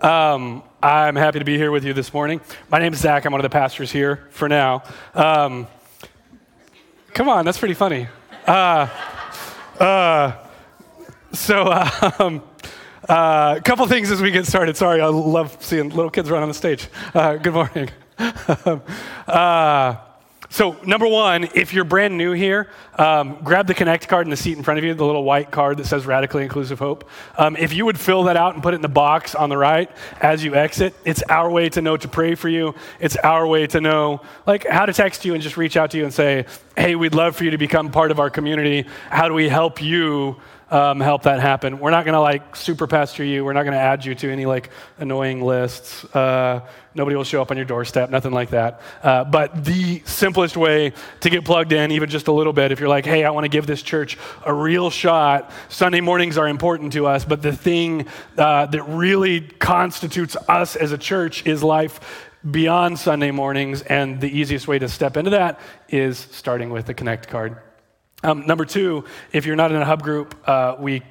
Um, I'm happy to be here with you this morning. My name is Zach. I'm one of the pastors here for now. Um, come on, that's pretty funny. Uh, uh, so, um, a uh, couple things as we get started. Sorry, I love seeing little kids run on the stage. Uh, good morning. So, number one, if you're brand new here, um, grab the Connect card in the seat in front of you, the little white card that says Radically Inclusive Hope. Um, if you would fill that out and put it in the box on the right as you exit, it's our way to know to pray for you. It's our way to know, like, how to text you and just reach out to you and say, hey, we'd love for you to become part of our community. How do we help you? Um, help that happen. We're not going to like super pester you. We're not going to add you to any like annoying lists. Uh, nobody will show up on your doorstep, nothing like that. Uh, but the simplest way to get plugged in, even just a little bit, if you're like, hey, I want to give this church a real shot, Sunday mornings are important to us, but the thing uh, that really constitutes us as a church is life beyond Sunday mornings. And the easiest way to step into that is starting with the Connect card. Um, number two, if you're not in a hub group, uh, we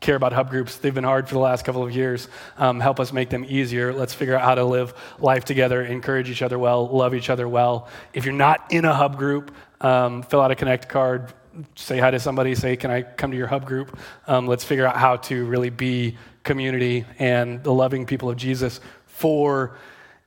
care about hub groups. They've been hard for the last couple of years. Um, help us make them easier. Let's figure out how to live life together, encourage each other well, love each other well. If you're not in a hub group, um, fill out a connect card. Say hi to somebody. Say, "Can I come to your hub group?" Um, let's figure out how to really be community and the loving people of Jesus for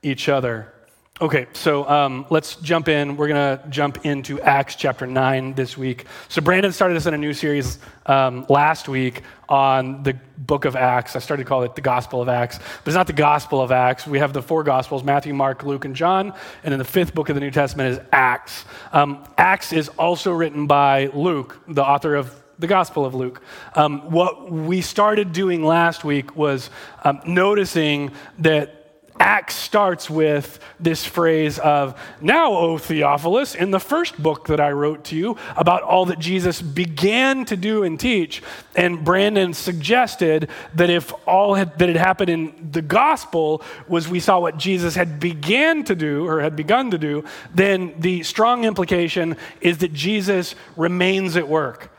each other. Okay, so um, let's jump in. We're going to jump into Acts chapter 9 this week. So, Brandon started us in a new series um, last week on the book of Acts. I started to call it the Gospel of Acts, but it's not the Gospel of Acts. We have the four Gospels Matthew, Mark, Luke, and John. And then the fifth book of the New Testament is Acts. Um, Acts is also written by Luke, the author of the Gospel of Luke. Um, what we started doing last week was um, noticing that Acts starts with this phrase of, Now, O Theophilus, in the first book that I wrote to you about all that Jesus began to do and teach. And Brandon suggested that if all had, that had happened in the gospel was we saw what Jesus had began to do or had begun to do, then the strong implication is that Jesus remains at work.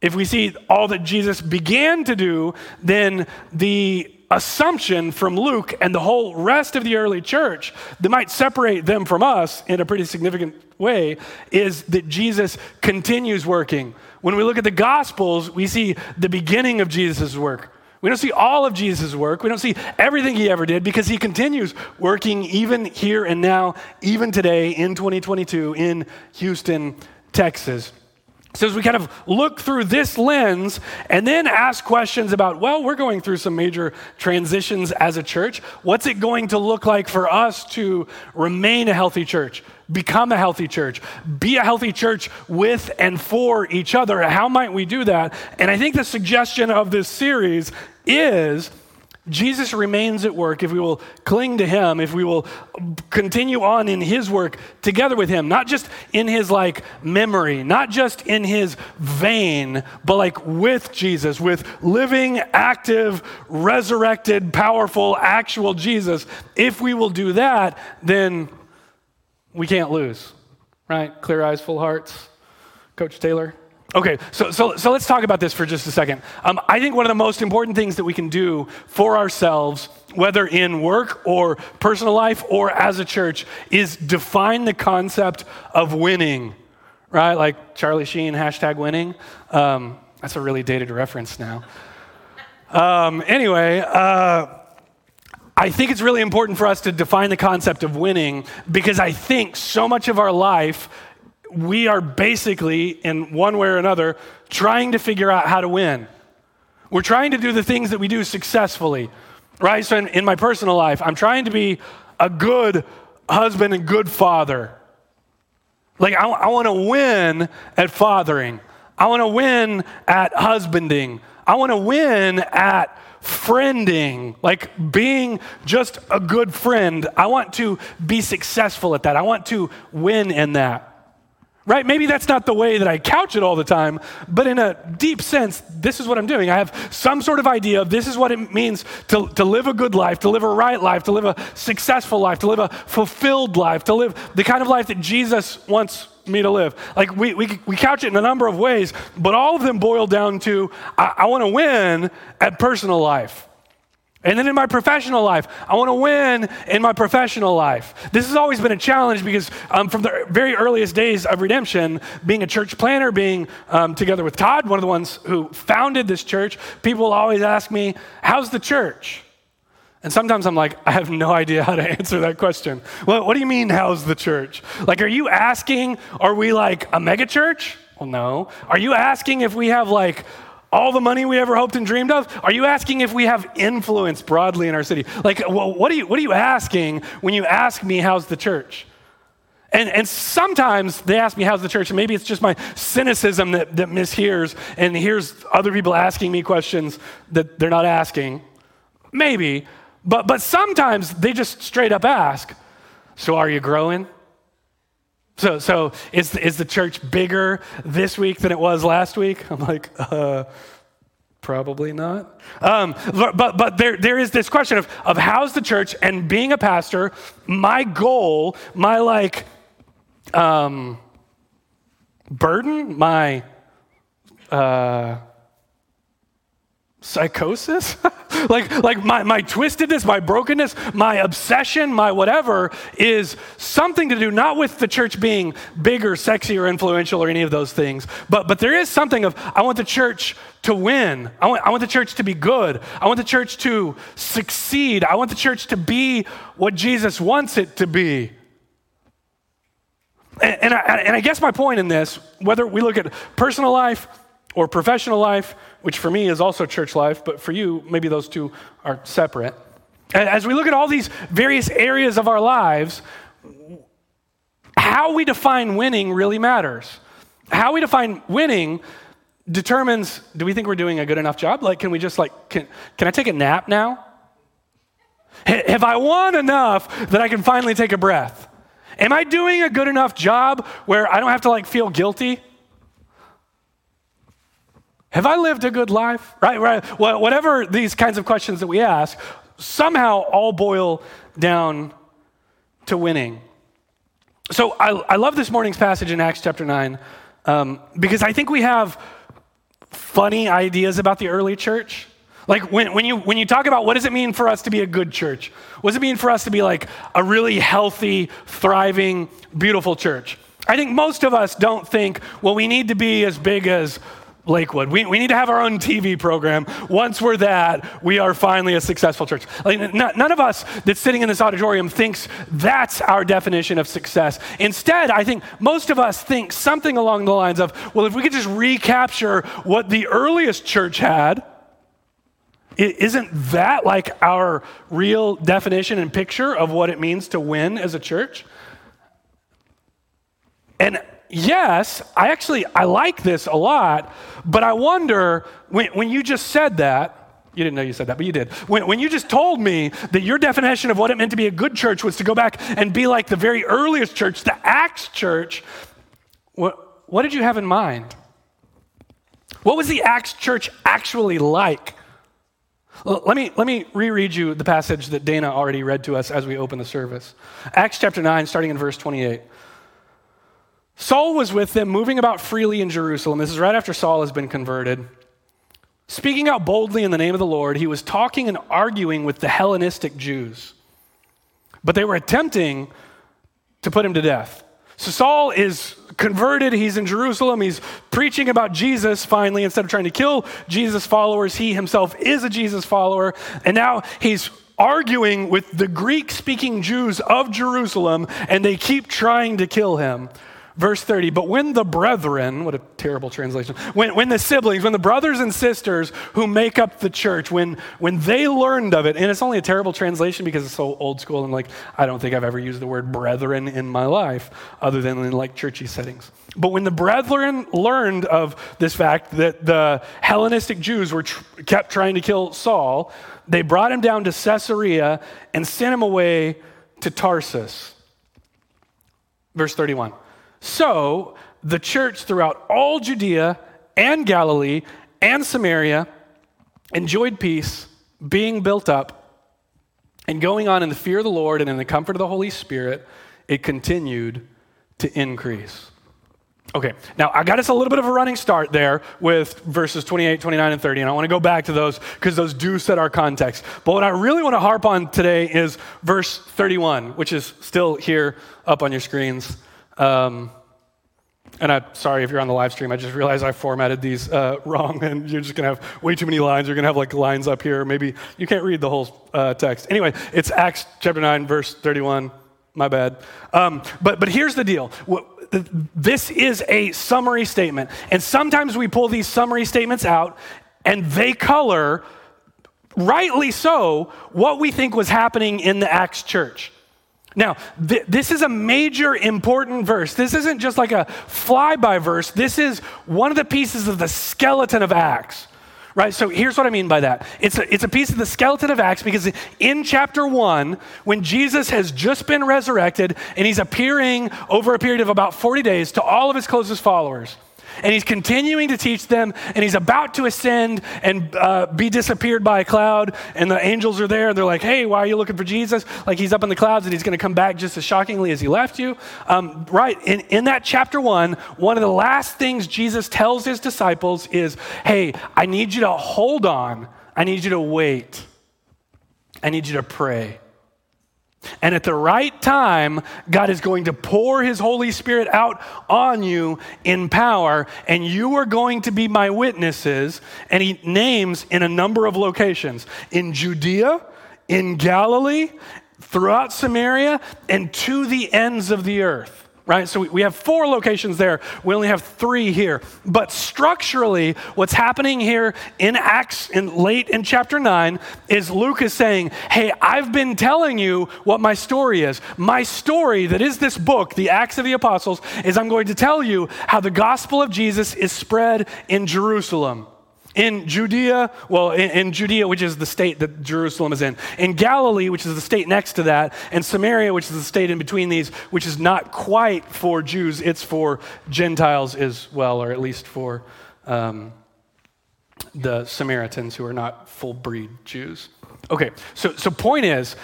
If we see all that Jesus began to do, then the assumption from Luke and the whole rest of the early church that might separate them from us in a pretty significant way is that Jesus continues working. When we look at the Gospels, we see the beginning of Jesus' work. We don't see all of Jesus' work. We don't see everything he ever did because he continues working even here and now, even today in 2022 in Houston, Texas. So, as we kind of look through this lens and then ask questions about, well, we're going through some major transitions as a church. What's it going to look like for us to remain a healthy church, become a healthy church, be a healthy church with and for each other? How might we do that? And I think the suggestion of this series is Jesus remains at work if we will cling to him, if we will continue on in his work together with him, not just in his like memory, not just in his vein, but like with Jesus, with living, active, resurrected, powerful, actual Jesus. If we will do that, then we can't lose, right? Clear eyes, full hearts. Coach Taylor. Okay, so, so, so let's talk about this for just a second. Um, I think one of the most important things that we can do for ourselves, whether in work or personal life or as a church, is define the concept of winning, right? Like Charlie Sheen, hashtag winning. Um, that's a really dated reference now. Um, anyway, uh, I think it's really important for us to define the concept of winning because I think so much of our life, we are basically, in one way or another, trying to figure out how to win. We're trying to do the things that we do successfully, right? So, in, in my personal life, I'm trying to be a good husband and good father. Like, I, I want to win at fathering, I want to win at husbanding, I want to win at friending, like being just a good friend. I want to be successful at that. I want to win in that. Right? Maybe that's not the way that I couch it all the time, but in a deep sense, this is what I'm doing. I have some sort of idea of this is what it means to, to live a good life, to live a right life, to live a successful life, to live a fulfilled life, to live the kind of life that Jesus wants me to live. Like we, we, we couch it in a number of ways, but all of them boil down to I, I want to win at personal life. And then in my professional life, I want to win in my professional life. This has always been a challenge because um, from the very earliest days of redemption, being a church planter, being um, together with Todd, one of the ones who founded this church, people always ask me, How's the church? And sometimes I'm like, I have no idea how to answer that question. Well, what do you mean, how's the church? Like, are you asking, are we like a megachurch? Well, no. Are you asking if we have like all the money we ever hoped and dreamed of? Are you asking if we have influence broadly in our city? Like, well, what, are you, what are you asking when you ask me, how's the church? And, and sometimes they ask me, how's the church? And maybe it's just my cynicism that, that mishears and hears other people asking me questions that they're not asking. Maybe. But, but sometimes they just straight up ask, So are you growing? So, so is, is the church bigger this week than it was last week? I'm like, uh, probably not. Um, but but there, there is this question of, of how's the church and being a pastor, my goal, my like um, burden, my uh, psychosis? Like like my, my twistedness my brokenness my obsession my whatever is something to do not with the church being bigger sexy or influential or any of those things but but there is something of i want the church to win. I want, I want the church to be good. I want the church to succeed. I want the church to be what jesus wants it to be. And, and, I, and I guess my point in this whether we look at personal life or professional life, which for me is also church life, but for you, maybe those two are separate. As we look at all these various areas of our lives, how we define winning really matters. How we define winning determines do we think we're doing a good enough job? Like, can we just, like, can, can I take a nap now? Have I won enough that I can finally take a breath? Am I doing a good enough job where I don't have to, like, feel guilty? Have I lived a good life? Right, right. Whatever these kinds of questions that we ask, somehow all boil down to winning. So I, I love this morning's passage in Acts chapter 9 um, because I think we have funny ideas about the early church. Like when, when, you, when you talk about what does it mean for us to be a good church? What does it mean for us to be like a really healthy, thriving, beautiful church? I think most of us don't think, well, we need to be as big as Lakewood. We, we need to have our own TV program. Once we're that, we are finally a successful church. Like, none of us that's sitting in this auditorium thinks that's our definition of success. Instead, I think most of us think something along the lines of, well, if we could just recapture what the earliest church had, isn't that like our real definition and picture of what it means to win as a church? And yes, I actually I like this a lot, but I wonder when, when you just said that, you didn't know you said that, but you did. When, when you just told me that your definition of what it meant to be a good church was to go back and be like the very earliest church, the Acts church, what, what did you have in mind? What was the Acts church actually like? Let me, let me reread you the passage that Dana already read to us as we open the service. Acts chapter 9, starting in verse 28. Saul was with them, moving about freely in Jerusalem. This is right after Saul has been converted. Speaking out boldly in the name of the Lord, he was talking and arguing with the Hellenistic Jews. But they were attempting to put him to death. So Saul is converted. He's in Jerusalem. He's preaching about Jesus finally. Instead of trying to kill Jesus' followers, he himself is a Jesus follower. And now he's arguing with the Greek speaking Jews of Jerusalem, and they keep trying to kill him. Verse 30, but when the brethren, what a terrible translation, when, when the siblings, when the brothers and sisters who make up the church, when, when they learned of it, and it's only a terrible translation because it's so old school and like, I don't think I've ever used the word brethren in my life other than in like churchy settings. But when the brethren learned of this fact that the Hellenistic Jews were tr- kept trying to kill Saul, they brought him down to Caesarea and sent him away to Tarsus. Verse 31. So the church throughout all Judea and Galilee and Samaria enjoyed peace, being built up, and going on in the fear of the Lord and in the comfort of the Holy Spirit, it continued to increase. Okay, now I got us a little bit of a running start there with verses 28, 29, and 30, and I want to go back to those because those do set our context. But what I really want to harp on today is verse 31, which is still here up on your screens. Um, and I'm sorry if you're on the live stream. I just realized I formatted these uh, wrong, and you're just going to have way too many lines. You're going to have like lines up here. Maybe you can't read the whole uh, text. Anyway, it's Acts chapter 9, verse 31. My bad. Um, but, but here's the deal. This is a summary statement. And sometimes we pull these summary statements out, and they color, rightly so, what we think was happening in the Acts church. Now, th- this is a major important verse. This isn't just like a flyby verse. This is one of the pieces of the skeleton of Acts. Right? So here's what I mean by that. It's a, it's a piece of the skeleton of Acts because in chapter one, when Jesus has just been resurrected and he's appearing over a period of about 40 days to all of his closest followers, and he's continuing to teach them, and he's about to ascend and uh, be disappeared by a cloud, and the angels are there, and they're like, hey, why are you looking for Jesus? Like he's up in the clouds, and he's going to come back just as shockingly as he left you. Um, right, in, in that chapter one, one of the last things Jesus tells his disciples is, hey, I need you to hold on, I need you to wait, I need you to pray. And at the right time, God is going to pour His Holy Spirit out on you in power, and you are going to be my witnesses. And He names in a number of locations in Judea, in Galilee, throughout Samaria, and to the ends of the earth right? So we have four locations there. We only have three here. But structurally, what's happening here in Acts, in late in chapter 9, is Luke is saying, Hey, I've been telling you what my story is. My story, that is this book, the Acts of the Apostles, is I'm going to tell you how the gospel of Jesus is spread in Jerusalem in Judea, well, in, in, Judea, which is the state that Jerusalem is in, in Galilee, which is the state next to that, and Samaria, which is the state in between these, which is not quite for Jews, it's for Gentiles as well, or at least for um, the Samaritans who are not full breed Jews. Okay, so, so point is,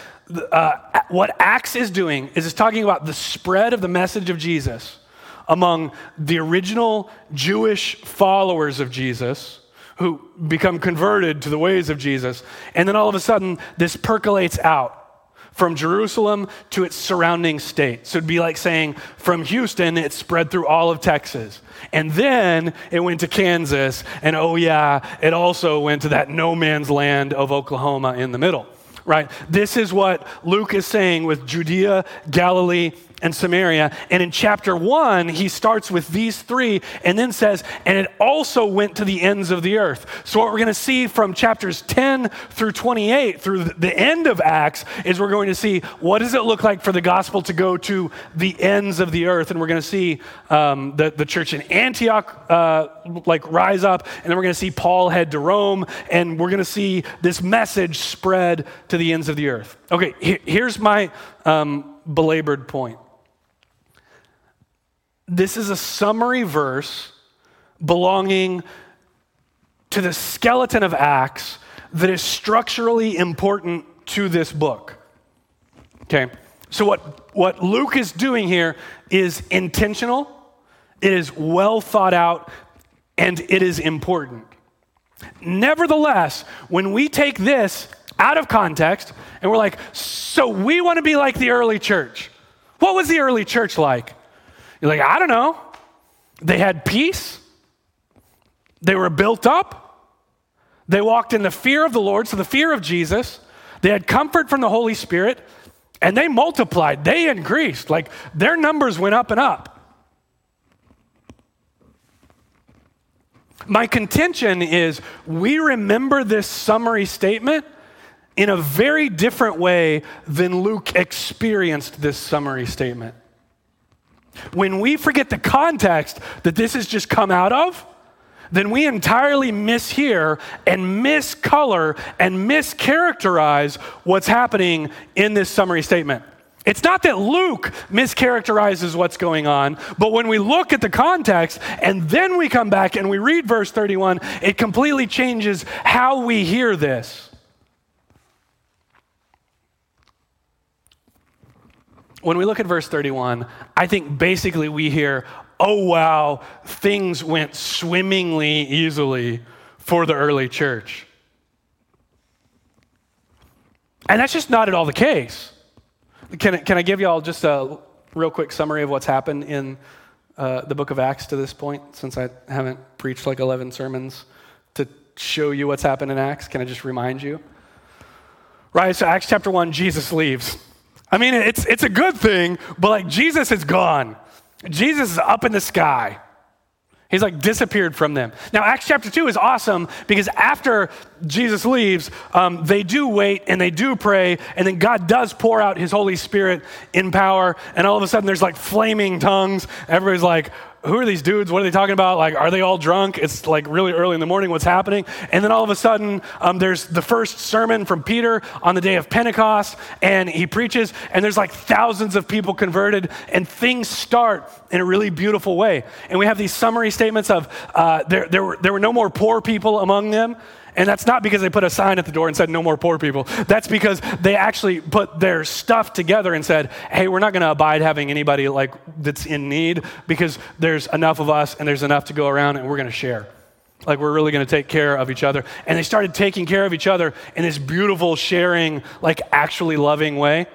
uh, what Acts is doing is it's talking about the spread of the message of Jesus among the original Jewish followers of Jesus who become converted to the ways of Jesus. And then all of a sudden, this percolates out from Jerusalem to its surrounding state. So it'd be like saying from Houston, it spread through all of Texas. And then it went to Kansas. And oh, yeah, it also went to that no man's land of Oklahoma in the middle right? This is what Luke is saying with Judea, Galilee, and Samaria. And in chapter one, he starts with these three and then says, and it also went to the ends of the earth. So, what we're going to see from chapters 10 through 28, through the end of Acts, is we're going to see what does it look like for the gospel to go to the ends of the earth. And we're going to see um, the, the church in Antioch uh, like rise up, and then we're going to see Paul head to Rome, and we're going to see this message spread to the ends of the earth. Okay, here's my um, belabored point this is a summary verse belonging to the skeleton of Acts that is structurally important to this book. Okay? So, what, what Luke is doing here is intentional, it is well thought out, and it is important. Nevertheless, when we take this out of context and we're like, so we want to be like the early church. What was the early church like? You're like, I don't know. They had peace. They were built up. They walked in the fear of the Lord, so the fear of Jesus. They had comfort from the Holy Spirit, and they multiplied. They increased. Like their numbers went up and up. My contention is we remember this summary statement in a very different way than Luke experienced this summary statement. When we forget the context that this has just come out of, then we entirely mishear and miscolor and mischaracterize what's happening in this summary statement. It's not that Luke mischaracterizes what's going on, but when we look at the context and then we come back and we read verse 31, it completely changes how we hear this. When we look at verse 31, I think basically we hear, oh wow, things went swimmingly easily for the early church. And that's just not at all the case. Can, can I give you all just a real quick summary of what's happened in uh, the book of Acts to this point, since I haven't preached like 11 sermons to show you what's happened in Acts? Can I just remind you? Right, so Acts chapter 1, Jesus leaves. I mean, it's, it's a good thing, but like Jesus is gone. Jesus is up in the sky. He's like disappeared from them. Now, Acts chapter 2 is awesome because after Jesus leaves, um, they do wait and they do pray, and then God does pour out his Holy Spirit in power, and all of a sudden there's like flaming tongues. Everybody's like, who are these dudes? What are they talking about? Like, are they all drunk? It's like really early in the morning. What's happening? And then all of a sudden, um, there's the first sermon from Peter on the day of Pentecost, and he preaches, and there's like thousands of people converted, and things start in a really beautiful way. And we have these summary statements of uh, there, there, were, there were no more poor people among them. And that's not because they put a sign at the door and said, no more poor people. That's because they actually put their stuff together and said, hey, we're not going to abide having anybody like that's in need because there's enough of us and there's enough to go around and we're going to share. Like we're really going to take care of each other. And they started taking care of each other in this beautiful, sharing, like actually loving way.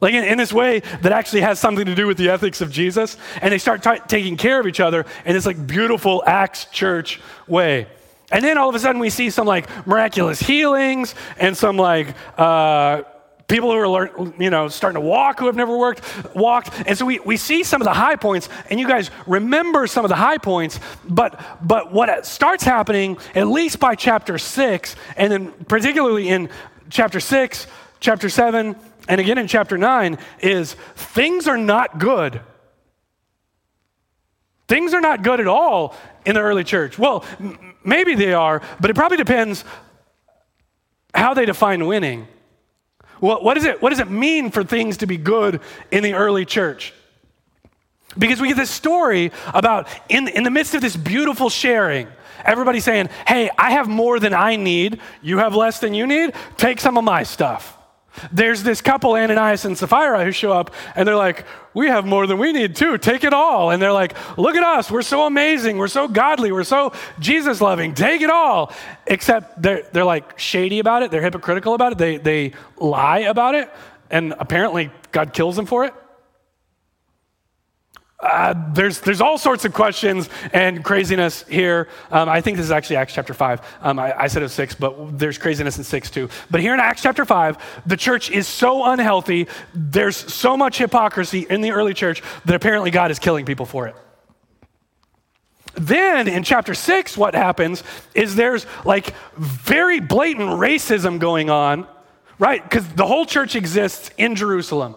Like in, in, this way that actually has something to do with the ethics of Jesus. And they start t- taking care of each other in this like beautiful Acts church way. And then all of a sudden we see some like miraculous healings and some like uh, people who are learn, you know starting to walk who have never worked walked. And so we, we see some of the high points and you guys remember some of the high points but but what starts happening at least by chapter 6 and then particularly in chapter 6 chapter 7 and again in chapter 9 is things are not good. Things are not good at all in the early church. Well Maybe they are, but it probably depends how they define winning. What, what, is it, what does it mean for things to be good in the early church? Because we get this story about in, in the midst of this beautiful sharing, everybody saying, Hey, I have more than I need. You have less than you need. Take some of my stuff. There's this couple, Ananias and Sapphira, who show up and they're like, We have more than we need too. Take it all. And they're like, Look at us. We're so amazing. We're so godly. We're so Jesus loving. Take it all. Except they're, they're like shady about it. They're hypocritical about it. They, they lie about it. And apparently, God kills them for it. Uh, there's, there's all sorts of questions and craziness here. Um, I think this is actually Acts chapter 5. Um, I, I, said it was 6, but there's craziness in 6 too. But here in Acts chapter 5, the church is so unhealthy. There's so much hypocrisy in the early church that apparently God is killing people for it. Then in chapter 6, what happens is there's like very blatant racism going on, right? Because the whole church exists in Jerusalem.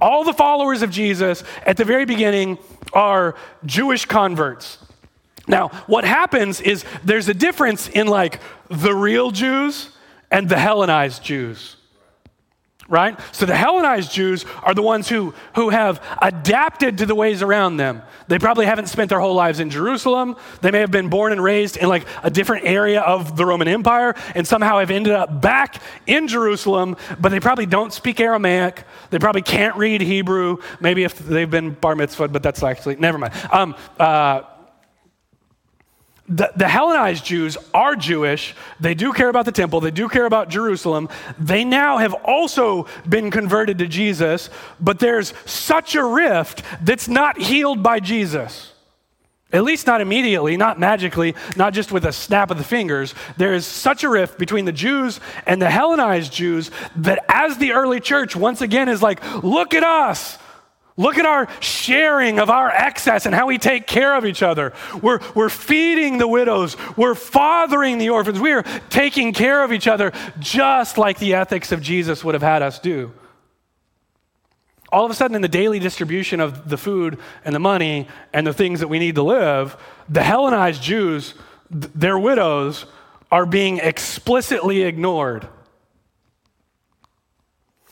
All the followers of Jesus at the very beginning are Jewish converts. Now, what happens is there's a difference in like the real Jews and the Hellenized Jews right? So the Hellenized Jews are the ones who, who have adapted to the ways around them. They probably haven't spent their whole lives in Jerusalem. They may have been born and raised in like a different area of the Roman Empire and somehow have ended up back in Jerusalem, but they probably don't speak Aramaic. They probably can't read Hebrew. Maybe if they've been bar mitzvahed, but that's actually, never mind. Um, uh, the, the, Hellenized Jews are Jewish. They do care about the temple. They do care about Jerusalem. They now have also been converted to Jesus, but there's such a rift that's not healed by Jesus. At least not immediately, not magically, not just with a snap of the fingers. There is such a rift between the Jews and the Hellenized Jews that as the early church once again is like, look at us. Look at our sharing of our excess and how we take care of each other. We're, we're feeding the widows. We're fathering the orphans. We are taking care of each other just like the ethics of Jesus would have had us do all of a sudden, in the daily distribution of the food and the money and the things that we need to live, the Hellenized Jews, th- their widows, are being explicitly ignored.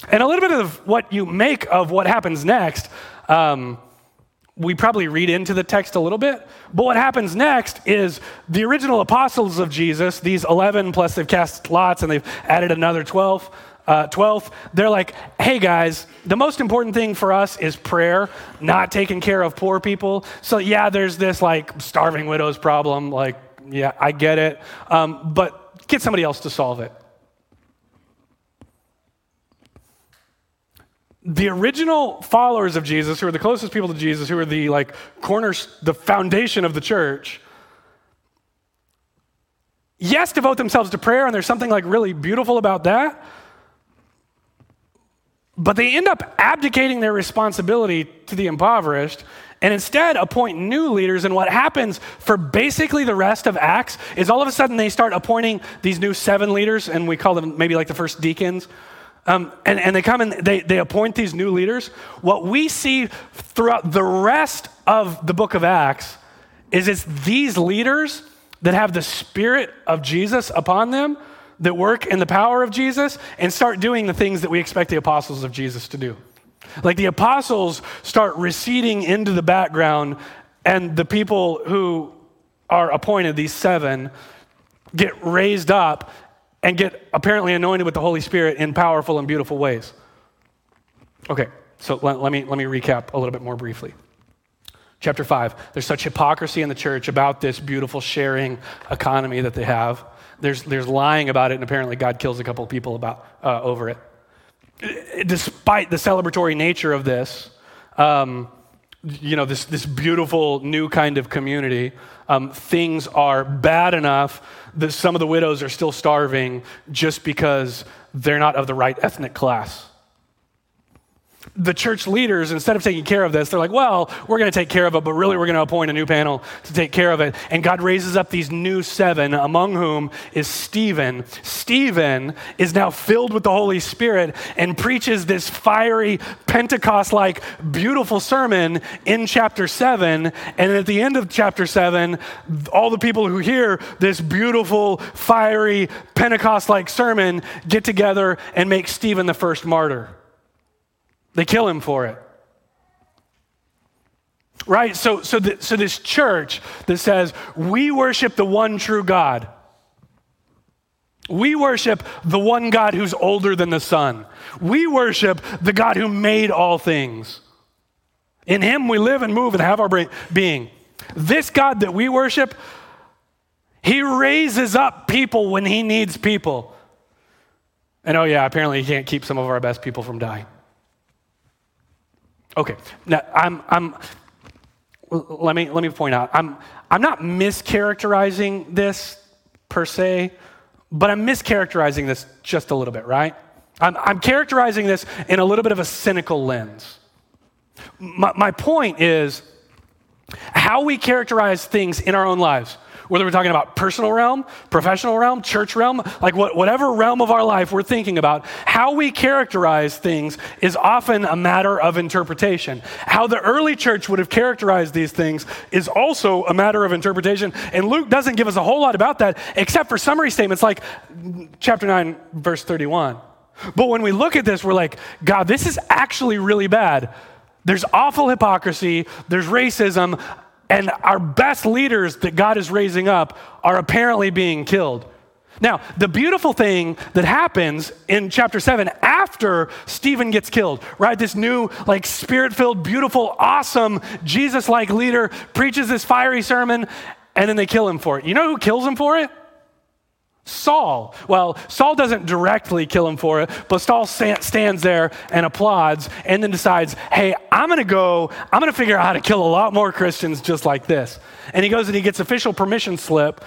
And a little bit of what you make of what happens next, um, we probably read into the text a little bit. But what happens next is the original apostles of Jesus, these 11 plus they've cast lots and they've added another 12 uh, 12th, they're like, hey guys, the most important thing for us is prayer, not taking care of poor people. So, yeah, there's this like starving widows problem. Like, yeah, I get it. Um, but get somebody else to solve it. The original followers of Jesus, who are the closest people to Jesus, who are the like corners, the foundation of the church, yes, devote themselves to prayer, and there's something like really beautiful about that. But they end up abdicating their responsibility to the impoverished and instead appoint new leaders. And what happens for basically the rest of Acts is all of a sudden they start appointing these new seven leaders, and we call them maybe like the first deacons. Um, and, and they come and they, they appoint these new leaders. What we see throughout the rest of the book of Acts is it's these leaders that have the Spirit of Jesus upon them that work in the power of Jesus and start doing the things that we expect the apostles of Jesus to do. Like the apostles start receding into the background, and the people who are appointed, these seven, get raised up and get apparently anointed with the Holy Spirit in powerful and beautiful ways. Okay, so let, let, me, let me recap a little bit more briefly. Chapter 5, there's such hypocrisy in the church about this beautiful sharing economy that they have. There's, there's lying about it, and apparently God kills a couple of people about, uh, over it. Despite the celebratory nature of this, um, you know, this, this beautiful new kind of community, um, things are bad enough that some of the widows are still starving just because they're not of the right ethnic class the church leaders, instead of taking care of this, they're like, well, we're going to take care of it, but really we're going to appoint a new panel to take care of it. And God raises up these new seven, among whom is Stephen. Stephen is now filled with the Holy Spirit and preaches this fiery, Pentecost like, beautiful sermon in chapter seven. And at the end of chapter seven, all the people who hear this beautiful, fiery, Pentecost like sermon get together and make Stephen the first martyr. They kill him for it. Right? So, so, so this church that says, we worship the one true God. We worship the one God who's older than the sun. We worship the God who made all things. In him we live and move and have our being. This God that we worship, he raises up people when he needs people. And oh, yeah, apparently he can't keep some of our best people from dying. Okay, now I'm, I'm, let me, let me point out, I'm, I'm not mischaracterizing this per se, but I'm mischaracterizing this just a little bit, right? I'm, I'm characterizing this in a little bit of a cynical lens. My, my point is how we characterize things in our own lives whether we're talking about personal realm, professional realm, church realm, like what, whatever realm of our life we're thinking about, how we characterize things is often a matter of interpretation. How the early church would have characterized these things is also a matter of interpretation. And Luke doesn't give us a whole lot about that, except for summary statements like chapter 9, verse 31. But when we look at this, we're like, God, this is actually really bad. There's awful hypocrisy, there's racism. And our best leaders that God is raising up are apparently being killed. Now, the beautiful thing that happens in chapter 7 after Stephen gets killed, right? This new, like, spirit filled, beautiful, awesome, Jesus like leader preaches this fiery sermon, and then they kill him for it. You know who kills him for it? Saul. Well, Saul doesn't directly kill him for it, but Saul stands there and applauds and then decides, hey, I'm going to go, I'm going to figure out how to kill a lot more Christians just like this. And he goes and he gets official permission slip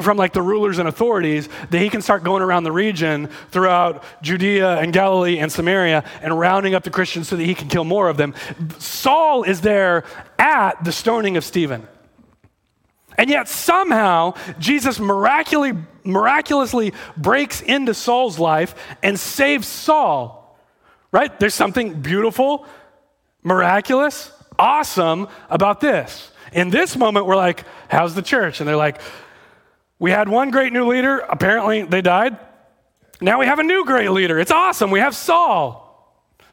from like the rulers and authorities that he can start going around the region throughout Judea and Galilee and Samaria and rounding up the Christians so that he can kill more of them. Saul is there at the stoning of Stephen. And yet somehow Jesus miraculously, miraculously breaks into Saul's life and saves Saul. Right? There's something beautiful, miraculous, awesome about this. In this moment, we're like, how's the church? And they're like, we had one great new leader. Apparently, they died. Now we have a new great leader. It's awesome. We have Saul.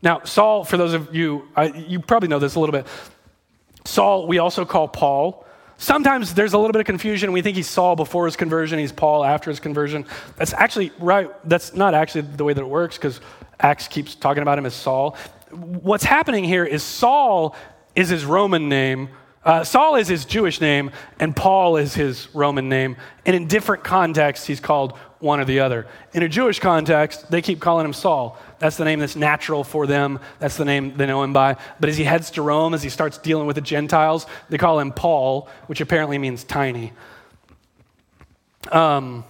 Now, Saul, for those of you, I, you probably know this a little bit. Saul, we also call Paul. Sometimes there's a little bit of confusion. We think he's Saul before his conversion, he's Paul after his conversion. That's actually right. That's not actually the way that it works because Acts keeps talking about him as Saul. What's happening here is Saul is his Roman name uh, Saul is his Jewish name, and Paul is his Roman name. And in different contexts, he's called one or the other. In a Jewish context, they keep calling him Saul. That's the name that's natural for them. That's the name they know him by. But as he heads to Rome, as he starts dealing with the Gentiles, they call him Paul, which apparently means tiny. Um,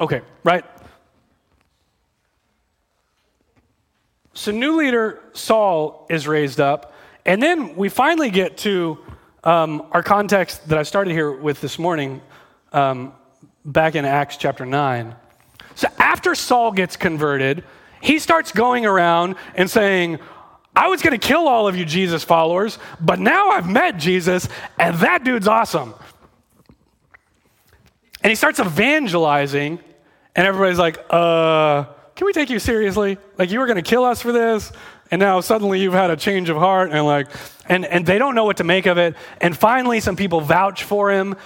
okay, right? So, new leader Saul is raised up. And then we finally get to um, our context that I started here with this morning, um, back in Acts chapter 9. So after Saul gets converted, he starts going around and saying, I was going to kill all of you Jesus followers, but now I've met Jesus, and that dude's awesome. And he starts evangelizing, and everybody's like, uh, can we take you seriously? Like, you were going to kill us for this? And now suddenly you've had a change of heart and like and, and they don't know what to make of it. And finally some people vouch for him.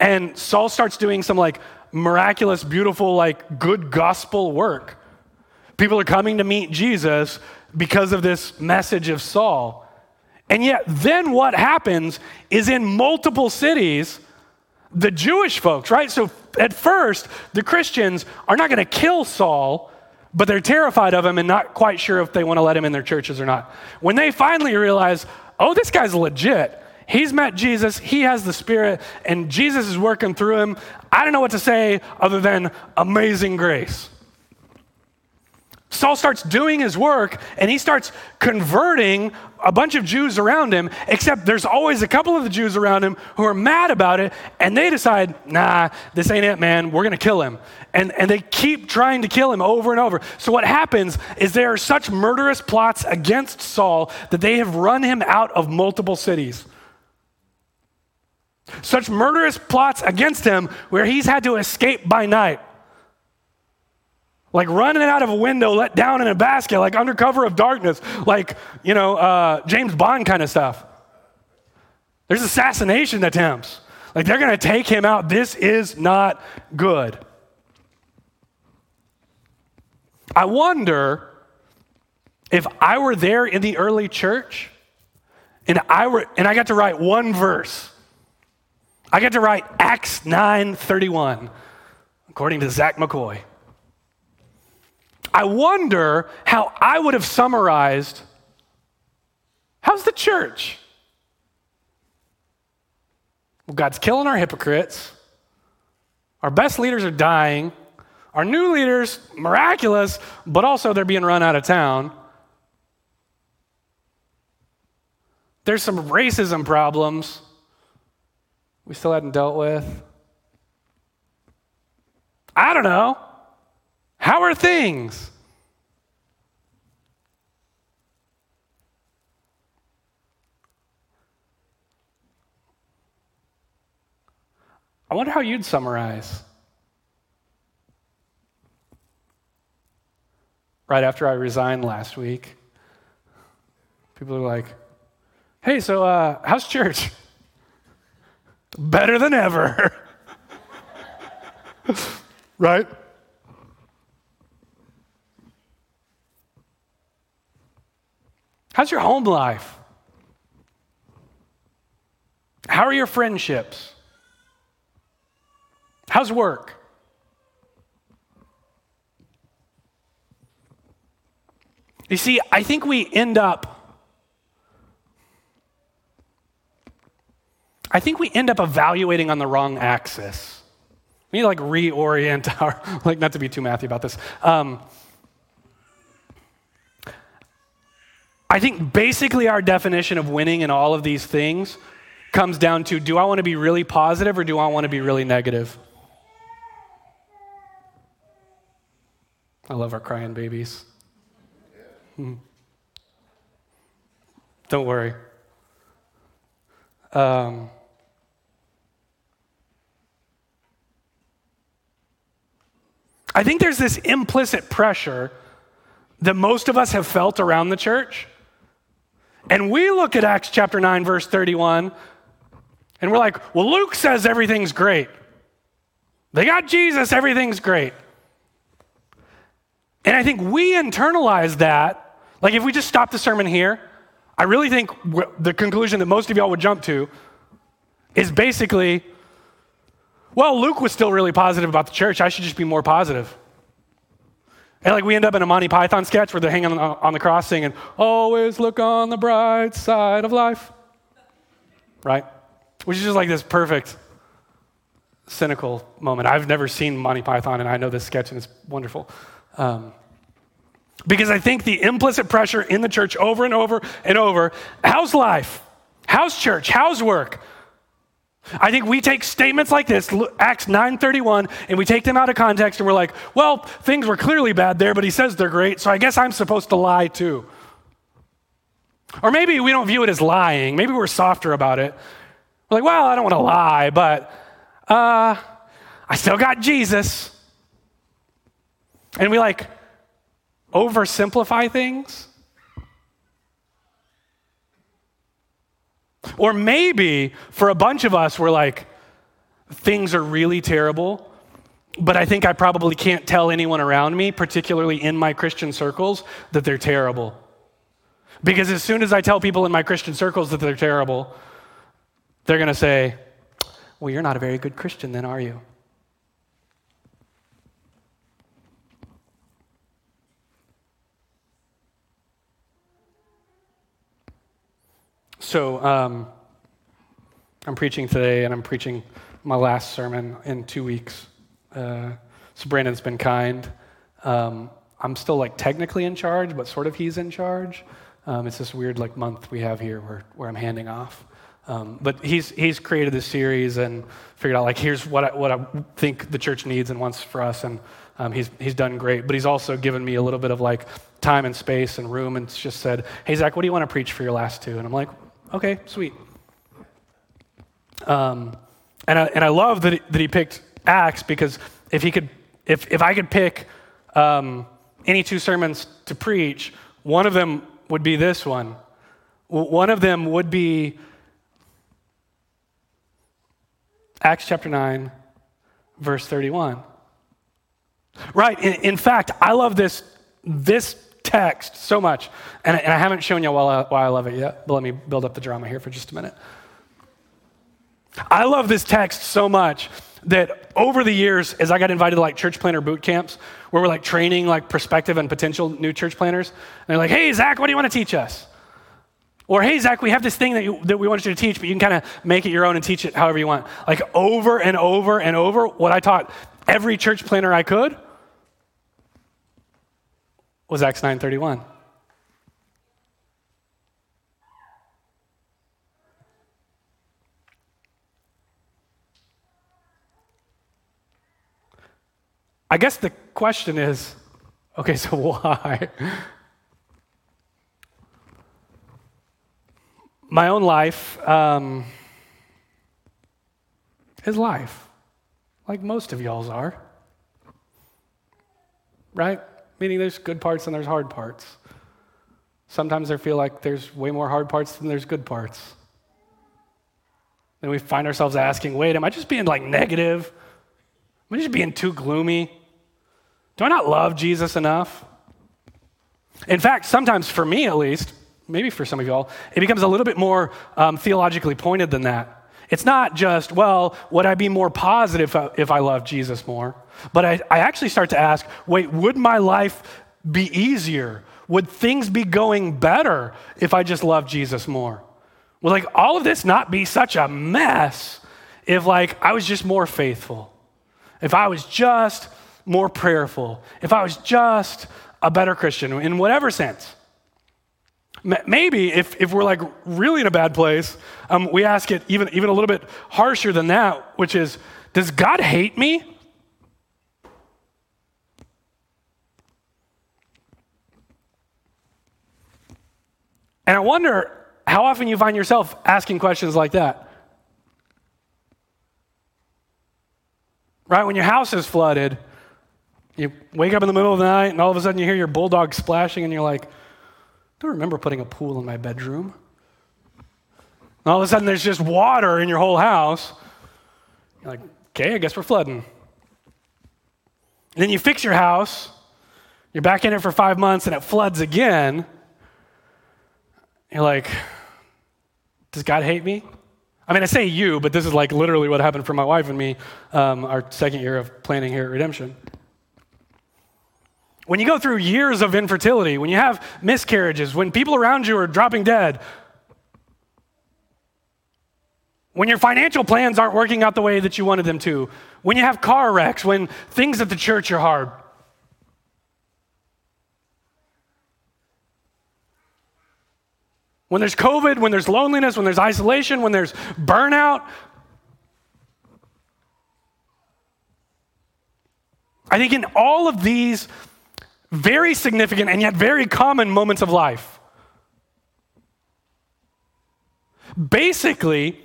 And saul starts doing some like miraculous beautiful like good gospel work. People are coming to meet jesus because of this message of saul. And yet then what happens is in multiple cities the jewish folks right? So at first the christians are not going to kill saul but they're terrified of him and not quite sure if they want to let him in their churches or not. When they finally realize, oh, this guy's legit, he's met Jesus, he has the Spirit, and Jesus is working through him, I don't know what to say other than amazing grace. Saul starts doing his work and he starts converting a bunch of Jews around him, except there's always a couple of the Jews around him who are mad about it and they decide, nah, this ain't it, man. We're going to kill him. And, and they keep trying to kill him over and over. So what happens is there are such murderous plots against Saul that they have run him out of multiple cities. Such murderous plots against him where he's had to escape by night like running out of a window let down in a basket, like under cover of darkness, like, you know, uh, James Bond kind of stuff. There's assassination attempts. Like they're going to take him out. This is not good. I wonder if I were there in the early church and I were and I got to write one verse. I got to write Acts 9:31 according to Zach McCoy. I wonder how I would have summarized how's the church? Well, God's killing our hypocrites. Our best leaders are dying. Our new leaders, miraculous, but also they're being run out of town. There's some racism problems we still hadn't dealt with. I don't know. How are things? I wonder how you'd summarize. Right after I resigned last week, people are like, hey, so uh, how's church? Better than ever. right? How's your home life? How are your friendships? How's work? You see, I think we end up I think we end up evaluating on the wrong axis. We need to like reorient our like not to be too mathy about this. Um, I think basically our definition of winning in all of these things comes down to do I want to be really positive or do I want to be really negative? I love our crying babies. Hmm. Don't worry. Um, I think there's this implicit pressure that most of us have felt around the church. And we look at Acts chapter 9, verse 31, and we're like, well, Luke says everything's great. They got Jesus, everything's great. And I think we internalize that. Like, if we just stop the sermon here, I really think the conclusion that most of y'all would jump to is basically well, Luke was still really positive about the church. I should just be more positive. And like we end up in a Monty Python sketch where they're hanging on, on the cross singing, Always look on the bright side of life. Right? Which is just like this perfect cynical moment. I've never seen Monty Python, and I know this sketch, and it's wonderful. Um, because I think the implicit pressure in the church over and over and over how's life? How's church? How's work? I think we take statements like this, Acts 9:31, and we take them out of context and we're like, "Well, things were clearly bad there, but he says they're great, so I guess I'm supposed to lie too." Or maybe we don't view it as lying. Maybe we're softer about it. We're like, "Well, I don't want to lie, but uh, I still got Jesus." And we like oversimplify things. Or maybe for a bunch of us, we're like, things are really terrible, but I think I probably can't tell anyone around me, particularly in my Christian circles, that they're terrible. Because as soon as I tell people in my Christian circles that they're terrible, they're going to say, Well, you're not a very good Christian, then, are you? So um, I'm preaching today, and I'm preaching my last sermon in two weeks. Uh, so Brandon's been kind. Um, I'm still like technically in charge, but sort of he's in charge. Um, it's this weird like month we have here where, where I'm handing off. Um, but he's, he's created this series and figured out like here's what I, what I think the church needs and wants for us. And um, he's, he's done great. But he's also given me a little bit of like time and space and room and just said, hey, Zach, what do you want to preach for your last two? And I'm like, okay, sweet. Um, and, I, and I love that he, that he picked Acts because if he could, if, if I could pick um, any two sermons to preach, one of them would be this one. One of them would be Acts chapter 9, verse 31. Right. In, in fact, I love this, this text so much. And, and I haven't shown you why I, love it yet, but let me build up the drama here for just a minute. I love this text so much that over the years, as I got invited to like church planter boot camps, where we're like training like prospective and potential new church planters, and they're like, hey, Zach, what do you want to teach us? Or, hey, Zach, we have this thing that, you, that we want you to teach, but you can kind of make it your own and teach it however you want. Like over and over and over, what I taught every church planter I could was Acts 9:31. I guess the question is okay, so why? My own life um, is life, like most of y'all's are. Right? Meaning there's good parts and there's hard parts. Sometimes I feel like there's way more hard parts than there's good parts. Then we find ourselves asking, wait, am I just being like negative? Am I just being too gloomy? Do I not love Jesus enough? In fact, sometimes for me at least, maybe for some of y'all, it becomes a little bit more um, theologically pointed than that. It's not just, well, would I be more positive if I love Jesus more? But I, I actually start to ask wait, would my life be easier? Would things be going better if I just loved Jesus more? Would like all of this not be such a mess if like I was just more faithful? If I was just more prayerful? If I was just a better Christian in whatever sense? Maybe if, if we're like really in a bad place, um, we ask it even, even a little bit harsher than that, which is, does God hate me? And I wonder how often you find yourself asking questions like that. Right? When your house is flooded, you wake up in the middle of the night and all of a sudden you hear your bulldog splashing and you're like, don't remember putting a pool in my bedroom. And all of a sudden there's just water in your whole house. You're like, okay, I guess we're flooding. And then you fix your house, you're back in it for five months and it floods again. You're like, does God hate me? I mean, I say you, but this is like literally what happened for my wife and me um, our second year of planning here at Redemption. When you go through years of infertility, when you have miscarriages, when people around you are dropping dead, when your financial plans aren't working out the way that you wanted them to, when you have car wrecks, when things at the church are hard, When there's COVID, when there's loneliness, when there's isolation, when there's burnout. I think in all of these very significant and yet very common moments of life, basically,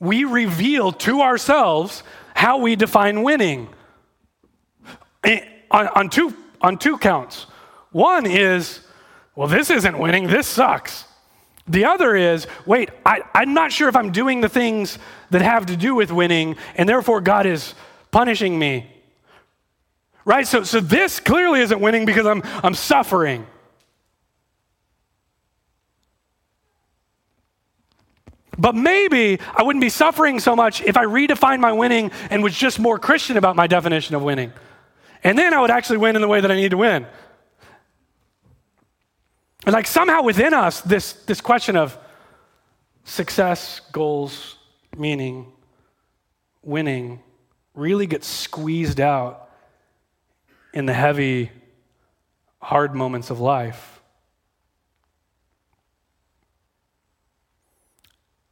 we reveal to ourselves how we define winning on, on, two, on two counts. One is, well, this isn't winning, this sucks. The other is, wait, I, I'm not sure if I'm doing the things that have to do with winning, and therefore God is punishing me. Right? So, so this clearly isn't winning because I'm, I'm suffering. But maybe I wouldn't be suffering so much if I redefined my winning and was just more Christian about my definition of winning. And then I would actually win in the way that I need to win. And like somehow within us, this, this question of success, goals, meaning, winning really gets squeezed out in the heavy, hard moments of life.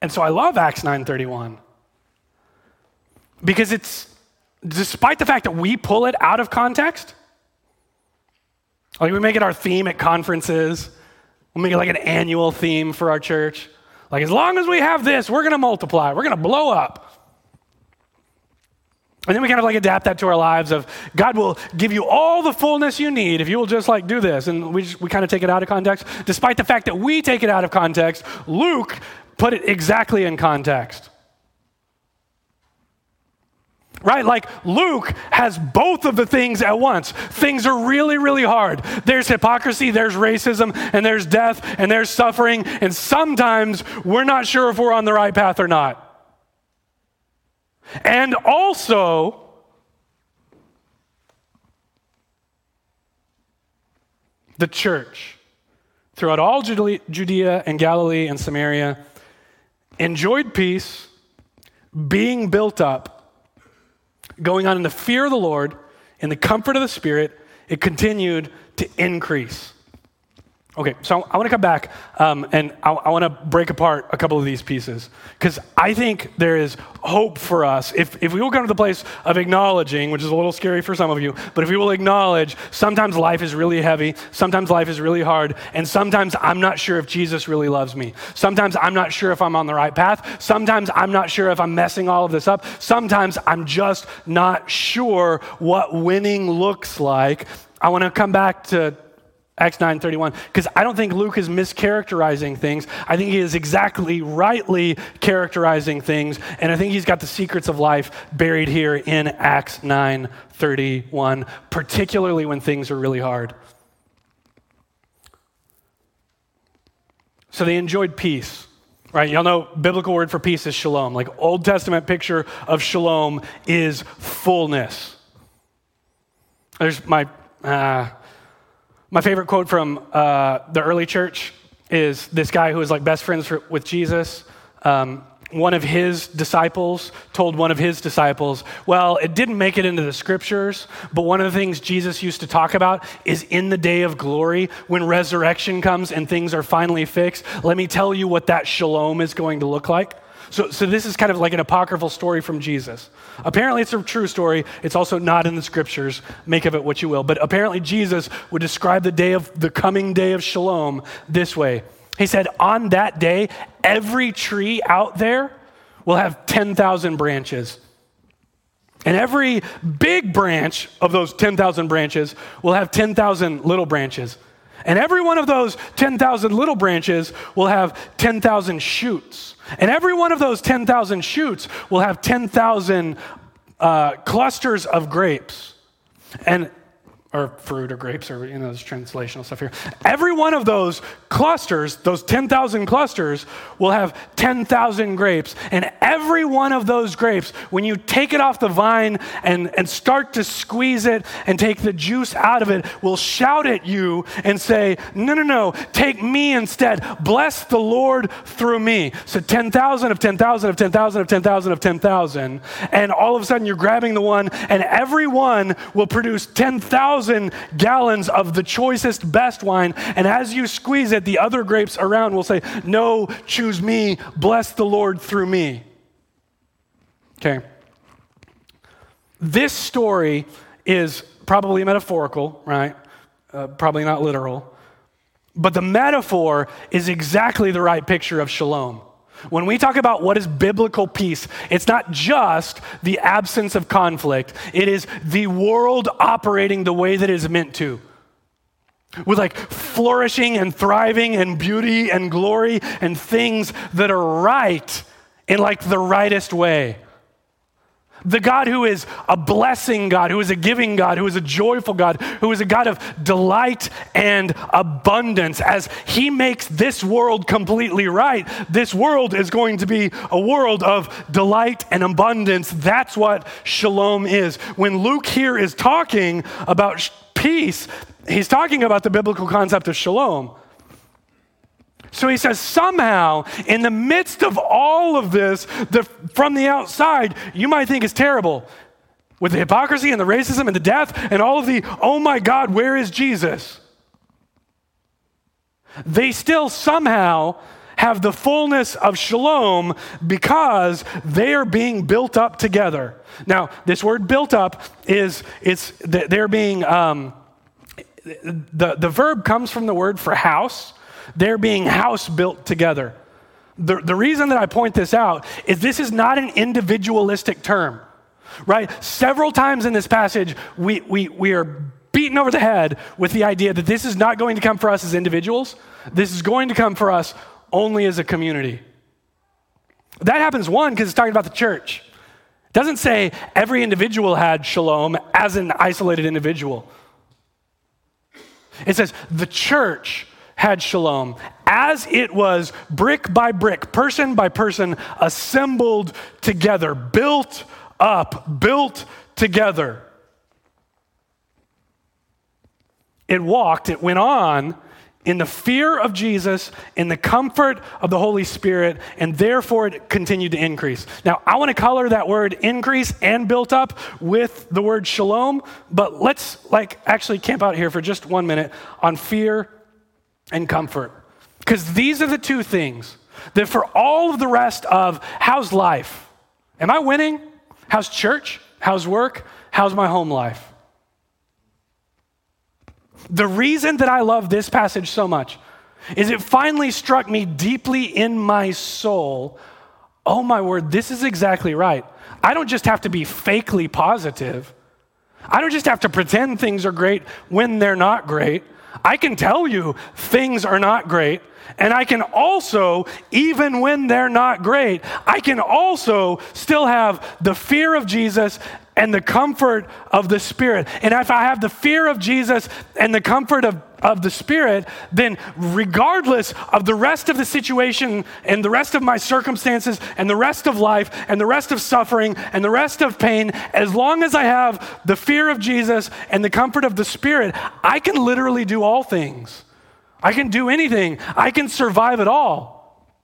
And so I love Acts 9:31 because it's despite the fact that we pull it out of context, like we make it our theme at conferences, We'll make it like an annual theme for our church. Like, as long as we have this, we're going to multiply, we're going to blow up. And then we kind of like adapt that to our lives of God will give you all the fullness you need if you will just like do this. And we, just, we kind of take it out of context. Despite the fact that we take it out of context, Luke put it exactly in context right? Like Luke has both of the things at once. Things are really, really hard. There's hypocrisy, there's racism, and there's death, and there's suffering, and sometimes we're not sure if we're on the right path or not. And also, the church, throughout all Judea and Galilee and Samaria, enjoyed peace, being built up going on in the fear of the Lord, in the comfort of the Spirit, it continued to increase. Okay, so I want to come back um, and I, I want to break apart a couple of these pieces because I think there is hope for us. If, if we will come to the place of acknowledging, which is a little scary for some of you, but if we will acknowledge sometimes life is really heavy, sometimes life is really hard, and sometimes I'm not sure if Jesus really loves me. Sometimes I'm not sure if I'm on the right path. Sometimes I'm not sure if I'm messing all of this up. Sometimes I'm just not sure what winning looks like. I want to come back to Acts 9:31 because I don't think Luke is mischaracterizing things. I think he is exactly rightly characterizing things and I think he's got the secrets of life buried here in Acts 9:31 particularly when things are really hard. So they enjoyed peace. Right? Y'all know biblical word for peace is shalom. Like Old Testament picture of shalom is fullness. There's my uh, My favorite quote from uh, the early church is this guy who was like best friends for, with Jesus. Um, one of his disciples told one of his disciples, Well, it didn't make it into the scriptures, but one of the things Jesus used to talk about is in the day of glory, when resurrection comes and things are finally fixed. Let me tell you what that shalom is going to look like. So, so this is kind of like an apocryphal story from Jesus. Apparently, it's a true story. It's also not in the scriptures. Make of it what you will. But apparently, Jesus would describe the day of the coming day of shalom this way he said, On that day, every tree out there will have 10,000 branches. And every big branch of those 10,000 branches will have 10,000 little branches. And every one of those 10,000 little branches will have 10,000 shoots. And every one of those 10,000 shoots will have 10,000 uh, clusters of grapes. And or fruit or grapes or you know there's translational stuff here. Every one of those clusters those 10,000 clusters will have 10,000 grapes. And every one of those grapes when you take it off the vine and, and start to squeeze it and take the juice out of it will shout at you and say no no no take me instead. Bless the lord through me. So 10,000 of 10,000 of 10,000 of 10,000 of 10,000 and all of a sudden you're grabbing the one and every one will produce 10,000 thousand gallons of the choicest, best wine. And as you squeeze it, the other grapes around will say, No, choose me, bless the Lord through me. Okay. This story is probably metaphorical, right? Uh, probably not literal. But the metaphor is exactly the right picture of shalom. When we talk about what is biblical peace, it's not just the absence of conflict, it is the world operating the way that it is meant to. With like flourishing and thriving and beauty and glory and things that are right in like the rightest way. The God who is a blessing God, who is a giving God, who is a joyful God, who is a God of delight and abundance. As He makes this world completely right, this world is going to be a world of delight and abundance. That's what shalom is. When Luke here is talking about peace, he's talking about the biblical concept of shalom. So he says, somehow, in the midst of all of this, the, from the outside, you might think is terrible. With the hypocrisy and the racism and the death and all of the, oh my God, where is Jesus? They still somehow have the fullness of shalom because they are being built up together. Now, this word built up is, it's, they're being, um, the, the verb comes from the word for house they're being house built together. The, the reason that I point this out is this is not an individualistic term, right? Several times in this passage, we, we, we are beaten over the head with the idea that this is not going to come for us as individuals, this is going to come for us only as a community. That happens, one, because it's talking about the church. It doesn't say every individual had shalom as an isolated individual. It says the church had shalom as it was brick by brick, person by person, assembled together, built up, built together. It walked, it went on in the fear of Jesus, in the comfort of the Holy Spirit, and therefore it continued to increase. Now, I want to color that word increase and built up with the word shalom, but let's like actually camp out here for just one minute on fear and comfort. Because these are the two things that for all of the rest of how's life? Am I winning? How's church? How's work? How's my home life? The reason that I love this passage so much is it finally struck me deeply in my soul. Oh my word, this is exactly right. I don't just have to be fakely positive. I don't just have to pretend things are great when they're not great. I can tell you things are not great, And I can also, even when they're not great, I can also still have the fear of Jesus and the comfort of the Spirit. And if I have the fear of Jesus and the comfort of, of the Spirit, then regardless of the rest of the situation and the rest of my circumstances and the rest of life and the rest of suffering and the rest of pain, as long as I have the fear of Jesus and the comfort of the Spirit, I can literally do all things. I can do anything. I can survive it all.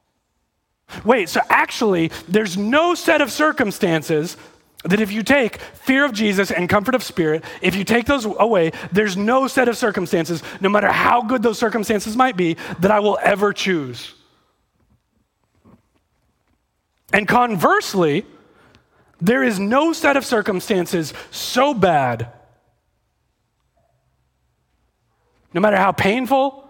Wait, so actually, there's no set of circumstances that if you take fear of Jesus and comfort of spirit, if you take those away, there's no set of circumstances, no matter how good those circumstances might be, that I will ever choose. And conversely, there is no set of circumstances so bad, no matter how painful,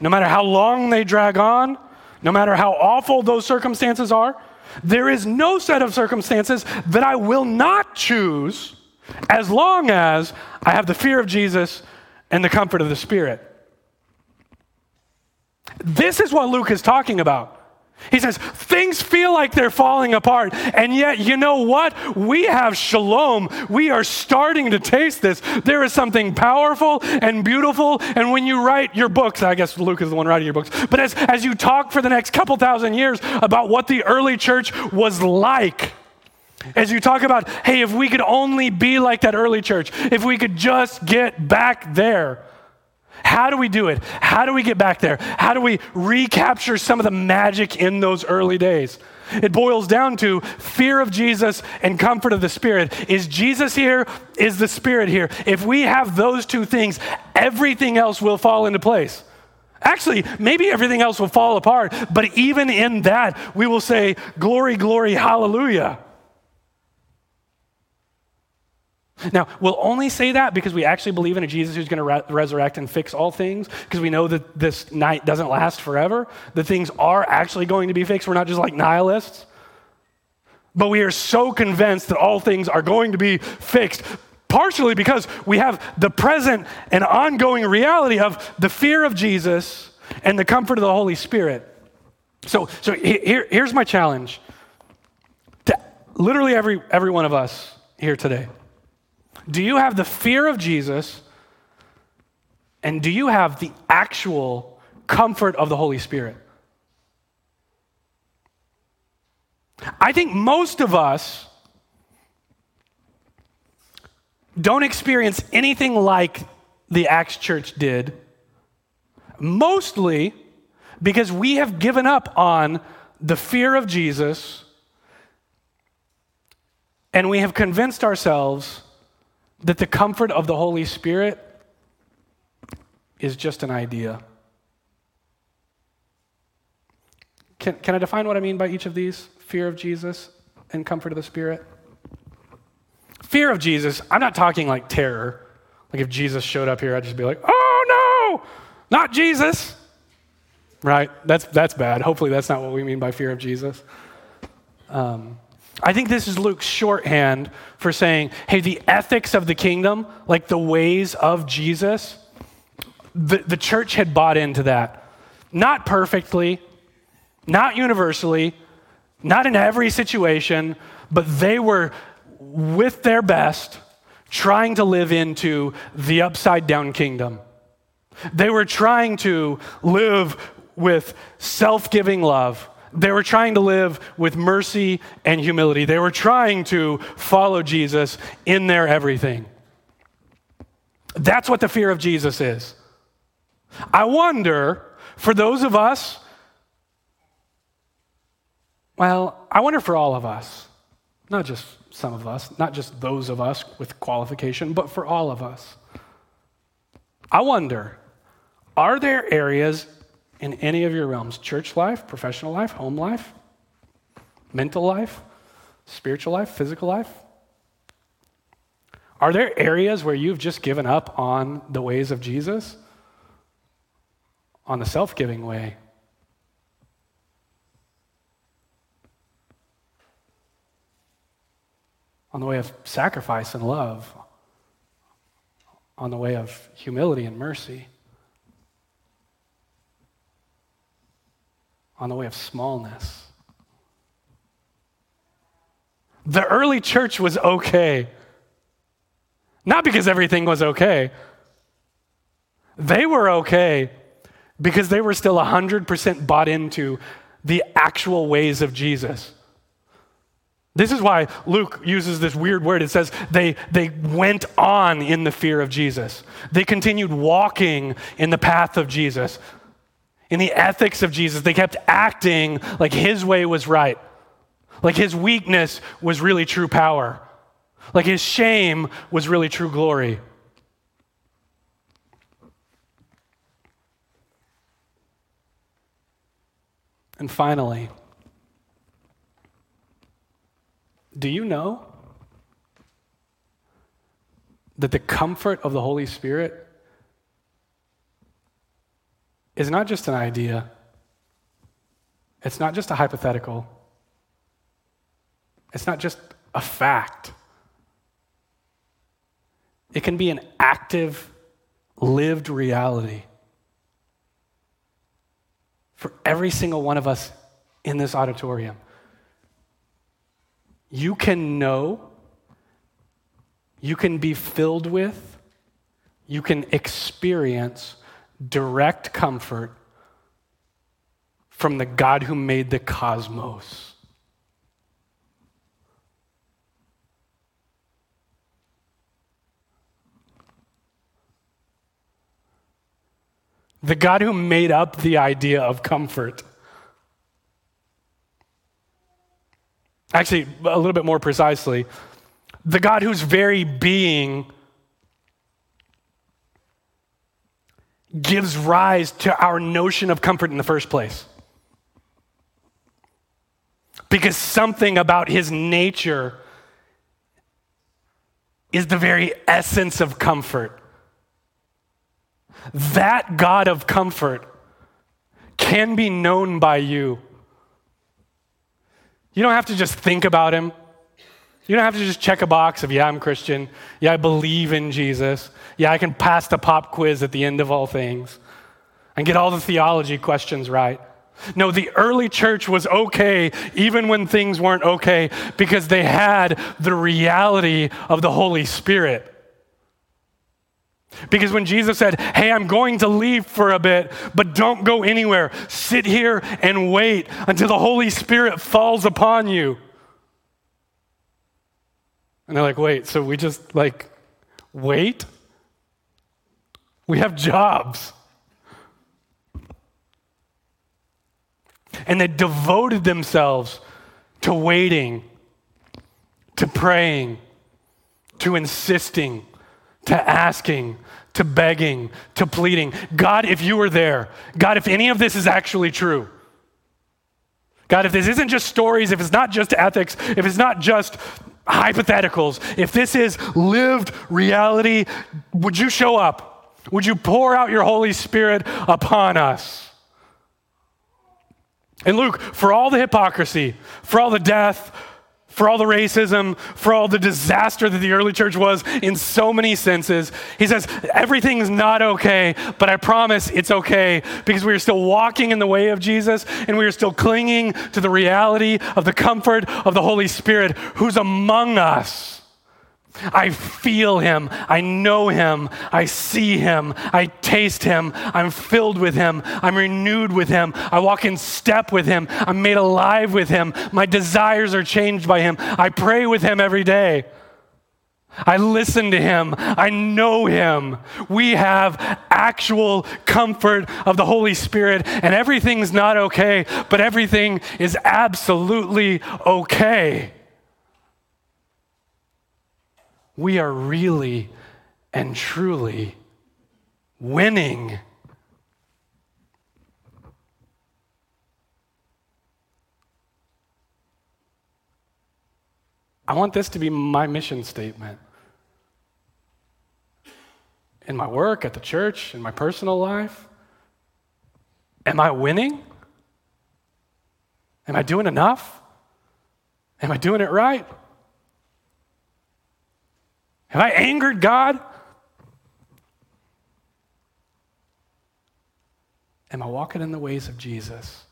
no matter how long they drag on, no matter how awful those circumstances are, there is no set of circumstances that I will not choose as long as I have the fear of Jesus and the comfort of the Spirit. This is what Luke is talking about. He says, things feel like they're falling apart. And yet, you know what? We have shalom. We are starting to taste this. There is something powerful and beautiful. And when you write your books, I guess Luke is the one writing your books, but as, as you talk for the next couple thousand years about what the early church was like, as you talk about, hey, if we could only be like that early church, if we could just get back there. How do we do it? How do we get back there? How do we recapture some of the magic in those early days? It boils down to fear of Jesus and comfort of the Spirit. Is Jesus here? Is the Spirit here? If we have those two things, everything else will fall into place. Actually, maybe everything else will fall apart, but even in that, we will say, Glory, glory, hallelujah. Now, we'll only say that because we actually believe in a Jesus who's going to re- resurrect and fix all things, because we know that this night doesn't last forever. The things are actually going to be fixed. We're not just like nihilists. But we are so convinced that all things are going to be fixed, partially because we have the present and ongoing reality of the fear of Jesus and the comfort of the Holy Spirit. So, so here, here's my challenge to literally every, every one of us here today. Do you have the fear of Jesus? And do you have the actual comfort of the Holy Spirit? I think most of us don't experience anything like the Acts church did, mostly because we have given up on the fear of Jesus and we have convinced ourselves that the comfort of the Holy Spirit is just an idea. Can, can I define what I mean by each of these? Fear of Jesus and comfort of the Spirit? Fear of Jesus, I'm not talking like terror. Like if Jesus showed up here, I'd just be like, oh no, not Jesus. Right? That's, that's bad. Hopefully, that's not what we mean by fear of Jesus. Um, I think this is Luke's shorthand for saying, hey, the ethics of the kingdom, like the ways of Jesus, the, the church had bought into that. Not perfectly, not universally, not in every situation, but they were with their best trying to live into the upside down kingdom. They were trying to live with self giving love they were trying to live with mercy and humility. They were trying to follow Jesus in their everything. That's what the fear of Jesus is. I wonder, for those of us, well, I wonder for all of us, not just some of us, not just those of us with qualification, but for all of us. I wonder, are there areas in any of your realms church life, professional life, home life, mental life, spiritual life, physical life? Are there areas where you've just given up on the ways of Jesus? On the self giving way? On the way of sacrifice and love? On the way of humility and mercy? On the way of smallness. The early church was okay. Not because everything was okay. They were okay because they were still 100% bought into the actual ways of Jesus. This is why Luke uses this weird word. It says they, they went on in the fear of Jesus. They continued walking in the path of Jesus, in the ethics of Jesus. They kept acting like his way was right, like his weakness was really true power, like his shame was really true glory. And finally, do you know that the comfort of the Holy Spirit is not just an idea, it's not just a hypothetical, it's not just a fact. It can be an active, lived reality for every single one of us in this auditorium. You can know, you can be filled with, you can experience direct comfort from the God who made the cosmos. The God who made up the idea of comfort. Actually, a little bit more precisely, the God whose very being gives rise to our notion of comfort in the first place. Because something about his nature is the very essence of comfort. That God of comfort can be known by you. You don't have to just think about him. You don't have to just check a box of, yeah, I'm Christian. Yeah, I believe in Jesus. Yeah, I can pass the pop quiz at the end of all things and get all the theology questions right. No, the early church was okay even when things weren't okay because they had the reality of the Holy Spirit. Because when Jesus said, Hey, I'm going to leave for a bit, but don't go anywhere, sit here and wait until the Holy Spirit falls upon you. And they're like, Wait, so we just like wait? We have jobs. And they devoted themselves to waiting, to praying, to insisting, to asking, to begging, to pleading. God, if you were there, God, if any of this is actually true, God, if this isn't just stories, if it's not just ethics, if it's not just hypotheticals, if this is lived reality, would you show up? Would you pour out your Holy Spirit upon us? And Luke, for all the hypocrisy, for all the death, for all the racism, for all the disaster that the early church was in so many senses. He says, everything's not okay, but I promise it's okay because we are still walking in the way of Jesus and we are still clinging to the reality of the comfort of the Holy Spirit who's among us. I feel him. I know him. I see him. I taste him. I'm filled with him. I'm renewed with him. I walk in step with him. I'm made alive with him. My desires are changed by him. I pray with him every day. I listen to him. I know him. We have actual comfort of the Holy Spirit, and everything's not okay, but everything is absolutely okay we are really and truly winning. I want this to be my mission statement. In my work, at the church, in my personal life. Am I winning? Am I doing enough? Am I doing it right? Have I angered God? Am I walking in the ways of Jesus?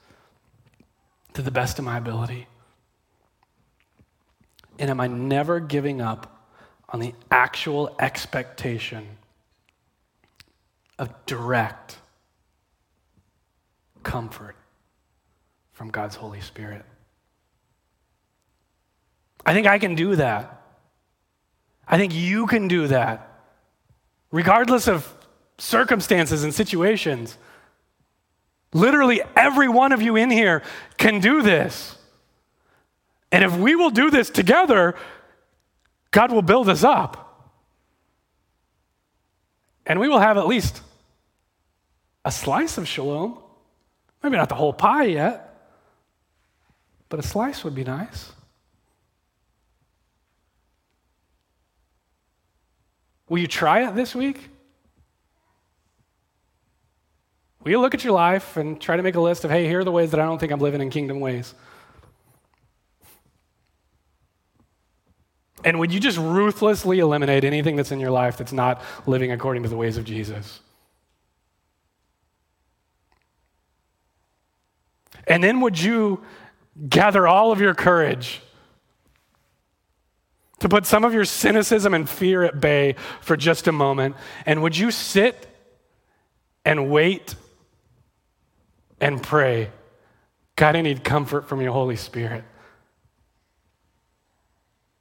to the best of my ability? And am I never giving up on the actual expectation of direct comfort from God's Holy Spirit? I think I can do that. I think you can do that, regardless of circumstances and situations. Literally, every one of you in here can do this. And if we will do this together, God will build us up. And we will have at least a slice of shalom. Maybe not the whole pie yet, but a slice would be nice. Will you try it this week? Will you look at your life and try to make a list of, hey, here are the ways that I don't think I'm living in kingdom ways? And would you just ruthlessly eliminate anything that's in your life that's not living according to the ways of Jesus? And then would you gather all of your courage to put some of your cynicism and fear at bay for just a moment? And would you sit and wait and pray, God, I need comfort from your Holy Spirit.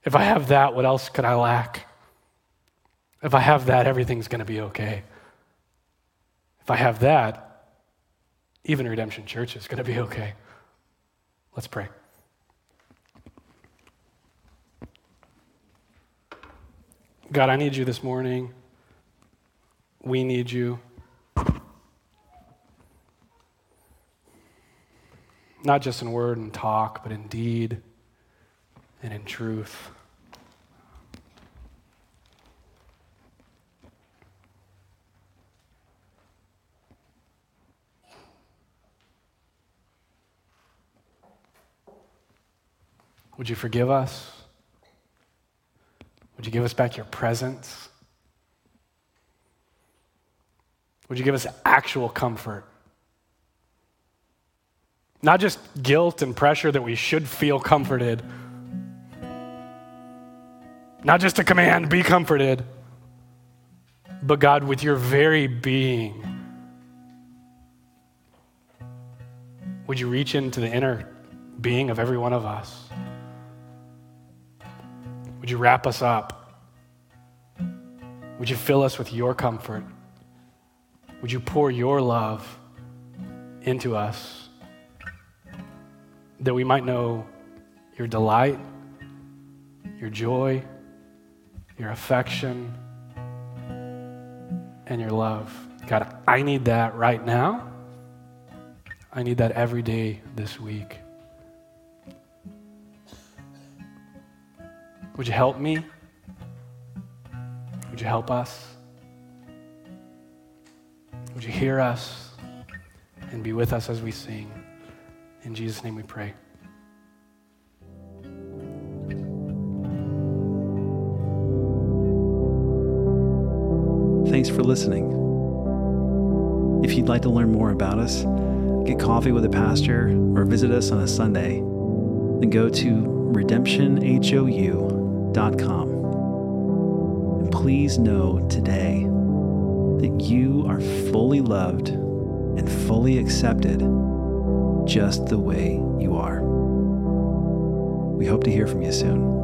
If I have that, what else could I lack? If I have that, everything's going to be okay. If I have that, even Redemption Church is going to be okay. Let's pray. God, I need you this morning. We need you. not just in word and talk, but in deed and in truth. Would you forgive us? Would you give us back your presence? Would you give us actual comfort? Not just guilt and pressure that we should feel comforted. Not just a command, be comforted. But God, with your very being, would you reach into the inner being of every one of us? Would you wrap us up? Would you fill us with your comfort? Would you pour your love into us? that we might know your delight, your joy, your affection, and your love. God, I need that right now. I need that every day this week. Would you help me? Would you help us? Would you hear us and be with us as we sing? In Jesus' name we pray. Thanks for listening. If you'd like to learn more about us, get coffee with a pastor, or visit us on a Sunday, then go to redemptionhou.com. And please know today that you are fully loved and fully accepted just the way you are. We hope to hear from you soon.